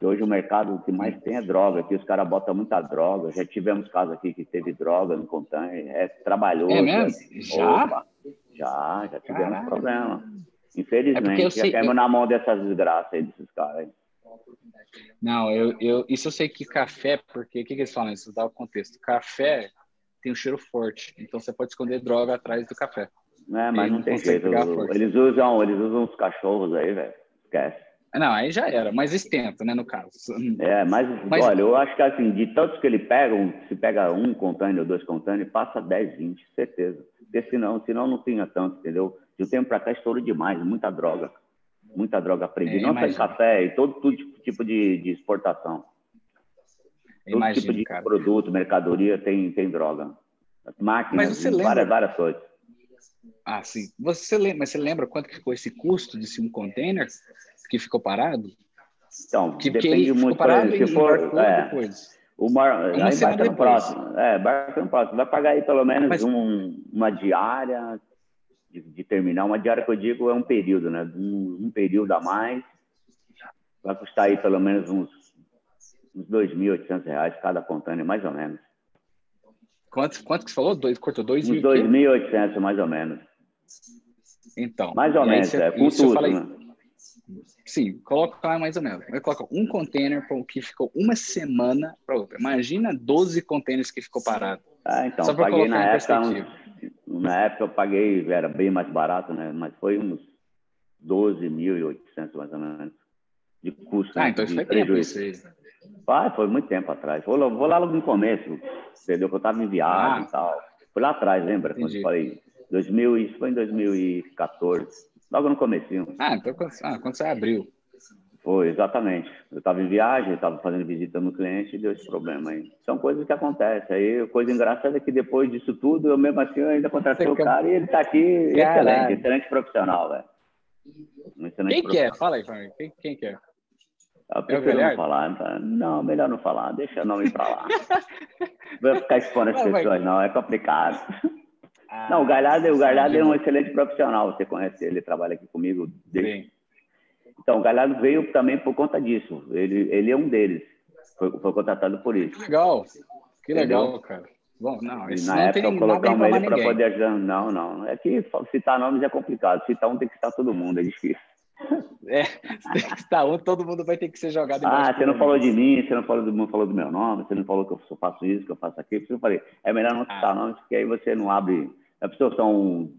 Porque hoje o mercado que mais tem é droga, aqui os caras botam muita droga. Já tivemos casos aqui que teve droga no container, é trabalhoso. É mesmo? Já? Opa, já, já tivemos Caralho. problema. Infelizmente, é já caímos na mão dessas desgraças aí, desses caras aí. Não, eu, eu, isso eu sei que café, porque o que, que eles falam? Isso dá o contexto. Café tem um cheiro forte, então você pode esconder droga atrás do café. É, mas não, não tem jeito. Eles usam, eles usam os cachorros aí, velho. Esquece. Não, aí já era, mas estenta, né, no caso. É, mas, mas, olha, eu acho que assim, de tantos que ele pega, se pega um container ou dois containers, passa 10, 20, certeza. Porque senão, senão não tinha tanto, entendeu? De um tempo para cá estourou demais, muita droga. Muita droga prendida. É, não só café, e todo, todo tipo de, de exportação. Todo imagino, tipo de cara. produto, mercadoria tem, tem droga. Máquinas, várias, várias coisas. Ah, sim. Você lembra, você lembra quanto que ficou esse custo desse um container que ficou parado? Então, que, depende muito. Parado se for, é, depois. O mar, uma aí barca no próximo. É, barca no próximo. Vai pagar aí pelo menos Mas... um, uma diária de, de, terminar. Uma diária que eu digo é um período, né? Um, um período a mais. Vai custar aí pelo menos uns, uns 2.800 reais cada container, mais ou menos. Quanto, quanto que você falou? Dois, cortou 2.000? 2.800, mais ou menos. Então. Mais ou menos, é, com tudo, falei, né? Sim, coloca lá mais ou menos. Vai colocar um container que ficou uma semana para outra. Imagina 12 containers que ficou parado. Ah, então, Só paguei na época, um, na época eu paguei, era bem mais barato, né? Mas foi uns 12.800 mais ou menos de custo. Ah, então isso foi tempo isso. Ah, foi muito tempo atrás. Vou, vou lá logo no começo, entendeu? Que eu estava em viagem ah. e tal. Foi lá atrás, lembra? Entendi. Quando eu falei, 2000, isso foi em 2014. Logo no comecinho. Ah, então quando, ah, quando você abriu. Foi, exatamente. Eu estava em viagem, estava fazendo visita no cliente e deu esse problema aí. São coisas que acontecem. Aí, coisa engraçada é que depois disso tudo, eu mesmo assim eu ainda contratei o cara e ele está aqui excelente, excelente profissional, velho. Um quem que é? Fala aí para mim. Quem, quem que é? Eu prefiro é não falar. Tá? Não, melhor não falar. Deixa o nome para lá. não vou ficar expondo as pessoas, não. É complicado. Ah, não, o Galhardo, o Galhardo é um excelente profissional, você conhece ele, trabalha aqui comigo desde... Então, o Galhardo veio também por conta disso, ele, ele é um deles, foi, foi contratado por isso. Que legal, que legal, Entendeu? cara. Bom, não, isso na não época tem colocamos ele para poder ajudar. Não, não, é que citar nomes é complicado, citar um tem que citar todo mundo, é difícil. É, tem que citar um, todo mundo vai ter que ser jogado Ah, você não falou de mim, você não falou do, não falou do meu nome, você não falou que eu faço isso, que eu faço aquilo. Eu falei, é melhor não citar ah. nomes, porque aí você não abre a pessoa são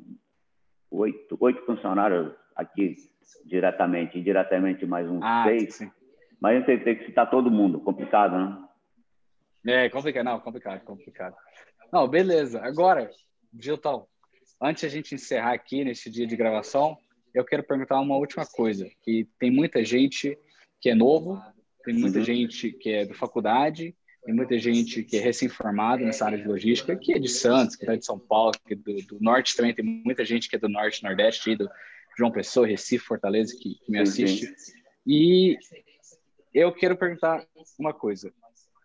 oito, oito funcionários aqui diretamente, indiretamente mais uns ah, seis. Sim. Mas a gente tem que citar todo mundo, complicado, né? É, complicado, não, complicado, complicado. Não, beleza. Agora, Gilton, antes a gente encerrar aqui nesse dia de gravação, eu quero perguntar uma última coisa, que tem muita gente que é novo, tem muita uhum. gente que é da faculdade, tem muita gente que é recém-formada nessa área de logística, que é de Santos, que é de São Paulo, que é do, do, Norte também, tem muita gente que é do Norte, Nordeste, do João Pessoa, Recife, Fortaleza, que, que me assiste. E eu quero perguntar uma coisa.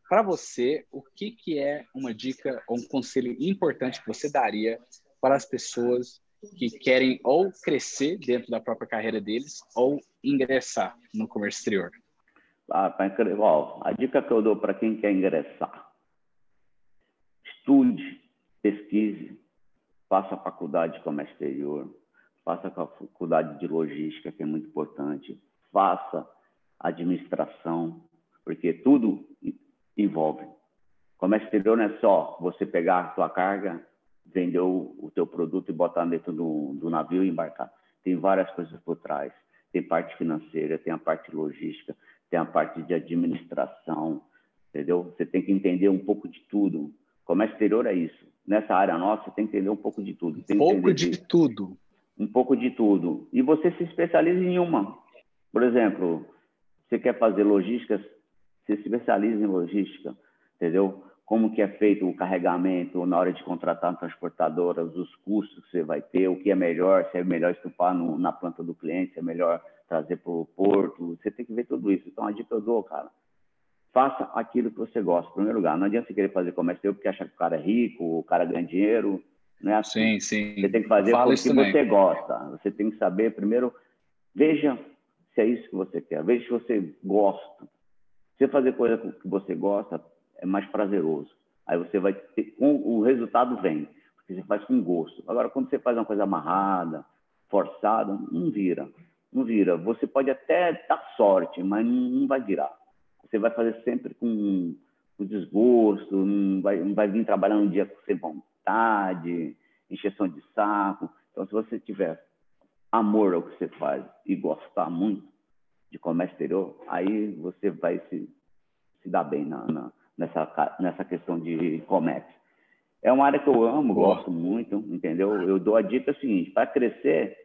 Para você, o que, que é uma dica ou um conselho importante que você daria para as pessoas que querem ou crescer dentro da própria carreira deles ou ingressar no comércio exterior? Ah, ó, a dica que eu dou para quem quer ingressar: estude, pesquise, faça a faculdade de comércio exterior, faça a faculdade de logística, que é muito importante, faça administração, porque tudo envolve. Comércio exterior não é só você pegar a sua carga, vender o, o teu produto e botar dentro do, do navio e embarcar. Tem várias coisas por trás. Tem parte financeira, tem a parte logística, tem a parte de administração, entendeu? Você tem que entender um pouco de tudo. Comércio exterior é isso. Nessa área nossa, você tem que entender um pouco de tudo. Um pouco de que... tudo. Um pouco de tudo. E você se especializa em uma. Por exemplo, você quer fazer logística, se especializa em logística. entendeu? Como que é feito o carregamento na hora de contratar transportadoras, os custos que você vai ter, o que é melhor, se é melhor estufar no, na planta do cliente, se é melhor trazer para o porto, você tem que ver tudo isso. Então, a dica eu dou, cara, faça aquilo que você gosta, em primeiro lugar. Não adianta você querer fazer comércio porque acha que o cara é rico, o cara ganha dinheiro, não é assim. Sim, sim. Você tem que fazer Fala porque você gosta. Você tem que saber, primeiro, veja se é isso que você quer, veja se você gosta. Você fazer coisa que você gosta é mais prazeroso. Aí você vai ter, o resultado vem, porque você faz com gosto. Agora, quando você faz uma coisa amarrada, forçada, não vira. Não vira. Você pode até dar sorte, mas não vai virar. Você vai fazer sempre com, com desgosto, não vai, não vai vir trabalhar um dia sem vontade, encheção de saco. Então, se você tiver amor ao que você faz e gostar muito de comércio exterior, aí você vai se, se dar bem na, na, nessa, nessa questão de comércio. É uma área que eu amo, Boa. gosto muito, entendeu? Eu dou a dica seguinte: para crescer,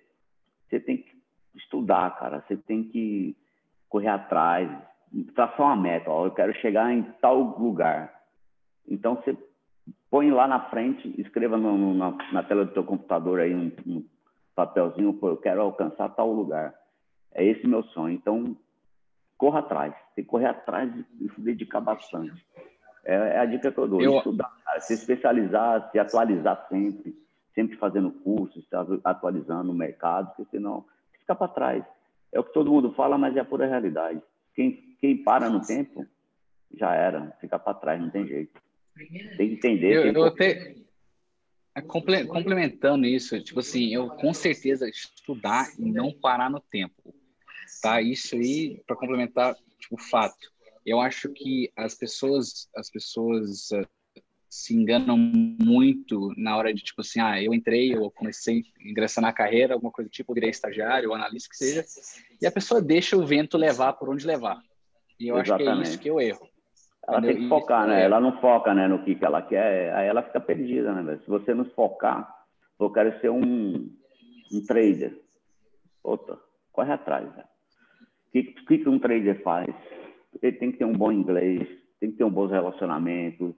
você tem que estudar, cara. Você tem que correr atrás, traçar uma meta. Ó, eu quero chegar em tal lugar. Então você põe lá na frente, escreva no, no, na, na, tela do teu computador aí um, um papelzinho, pô, eu quero alcançar tal lugar. É esse meu sonho. Então corra atrás, tem que correr atrás e se dedicar bastante. É, é a dica que eu dou, eu... estudar, se especializar, se atualizar sempre, sempre fazendo cursos, atualizando o mercado, porque senão fica para trás. É o que todo mundo fala, mas é a pura realidade. Quem, quem para no tempo, já era, fica para trás, não tem jeito. Tem que entender. Eu, eu até, é, complementando isso, tipo assim, eu com certeza estudar e não parar no tempo, tá? Isso aí, para complementar, tipo, fato. Eu acho que as pessoas, as pessoas se enganam muito na hora de, tipo assim, ah, eu entrei, eu comecei a ingressar na carreira, alguma coisa do tipo, eu virei estagiário ou analista que seja, e a pessoa deixa o vento levar por onde levar. E eu Exatamente. acho que é isso que eu erro. Ela tem que focar, né? Ela não foca né, no que, que ela quer, aí ela fica perdida, né? Se você não focar, eu quero ser um, um trader. Outra, corre atrás, né? O que, que, um trader faz? Ele tem que ter um bom inglês, tem que ter um bom relacionamento,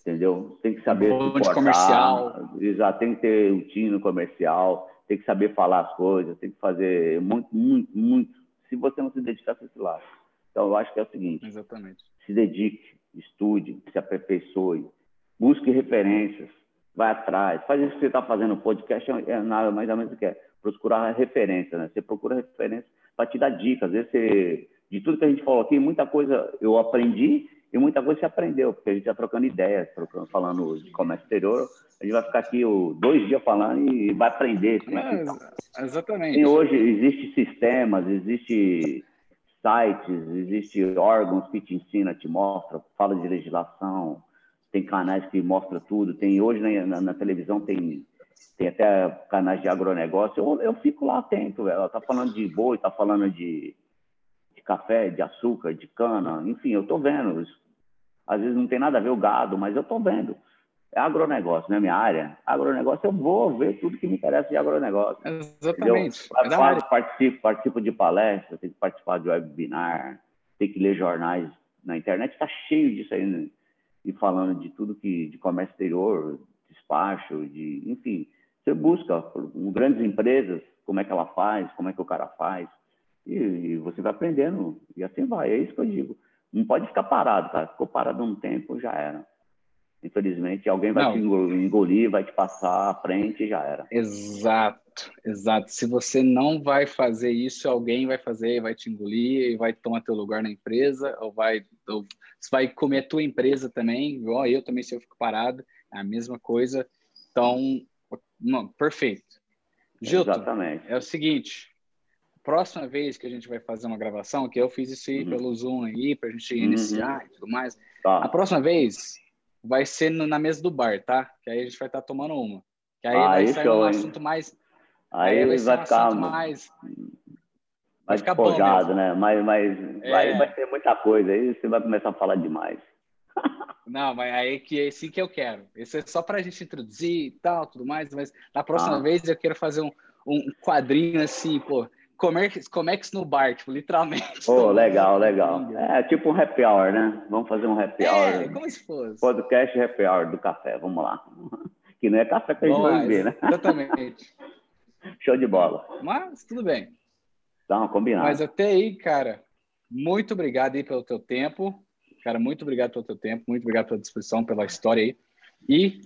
entendeu? Tem que saber um se comercial. Exato, tem que ter um tino comercial, tem que saber falar as coisas, tem que fazer muito, muito, muito. Se você não se dedicar a esse lado. Então, eu acho que é o seguinte. Exatamente. Se dedique, estude, se aperfeiçoe, busque referências, vai atrás. Faz isso que você está fazendo no podcast, é nada mais ou menos do que é procurar referência, né? Você procura referência para te dar dicas. Às vezes, você, de tudo que a gente falou aqui, muita coisa eu aprendi e muita coisa se aprendeu, porque a gente está trocando ideias, trocando, falando de comércio exterior. A gente vai ficar aqui dois dias falando e vai aprender. É, exatamente. E hoje existem sistemas, existe sites, existem órgãos que te ensinam, te mostram, fala de legislação, tem canais que mostram tudo. Tem hoje na, na, na televisão tem tem até canais de agronegócio. Eu, eu fico lá atento. Ela está falando de boi, está falando de café, de açúcar, de cana, enfim, eu estou vendo. Às vezes não tem nada a ver o gado, mas eu estou vendo. É agronegócio, não é minha área. Agronegócio, eu vou ver tudo que me interessa de agronegócio. Exatamente. É participo, participo de palestras, tenho que participar de webinar, tenho que ler jornais na internet, está cheio disso aí, né? e falando de tudo que de comércio exterior, despacho, de, enfim, você busca grandes empresas, como é que ela faz, como é que o cara faz, e, e, você vai aprendendo, e assim vai. É isso que eu digo. Não pode ficar parado, cara. Ficou parado um tempo, já era. Infelizmente, alguém vai não. te engolir, vai te passar à frente e já era. Exato, exato. Se você não vai fazer isso, alguém vai fazer, vai te engolir vai tomar teu lugar na empresa, ou vai, ou vai comer a tua empresa também, igual eu também, se eu fico parado, é a mesma coisa. Então, não, perfeito. Gilton, Exatamente. é o seguinte, próxima vez que a gente vai fazer uma gravação, que eu fiz isso aí uhum. pelo Zoom aí, para a gente uhum. iniciar e tudo mais. Tá. A próxima vez vai ser na mesa do bar, tá? Que aí a gente vai estar tá tomando uma. Que aí ah, vai sair um assunto mais. Aí, aí vai, vai ficar um mais. Vai ficar bom né? Mas, mas é... vai, vai ter muita coisa. Aí você vai começar a falar demais. Não, mas aí que é assim que eu quero. Isso é só para a gente introduzir e tal, tudo mais. Mas na próxima ah. vez eu quero fazer um, um quadrinho assim, pô Comex, Comex no bar, tipo, literalmente. Oh, legal, legal. É tipo um happy hour, né? Vamos fazer um happy hour. É, como se fosse. Podcast happy hour do café, vamos lá. Que não é café que a gente vai beber, né? Exatamente. Show de bola. Mas tudo bem. Tá, combinado. Mas até aí, cara, muito obrigado aí pelo teu tempo. Cara, muito obrigado pelo teu tempo, muito obrigado pela disposição, pela história aí. E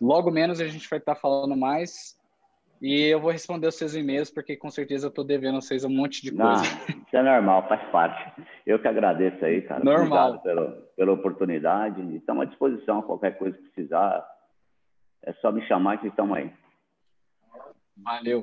logo menos a gente vai estar falando mais e eu vou responder os seus e-mails, porque com certeza eu estou devendo a vocês um monte de coisa. Não, isso é normal, faz parte. Eu que agradeço aí, cara. Normal. Pela, pela oportunidade. Estamos à disposição, qualquer coisa que precisar. É só me chamar que estamos aí. Valeu.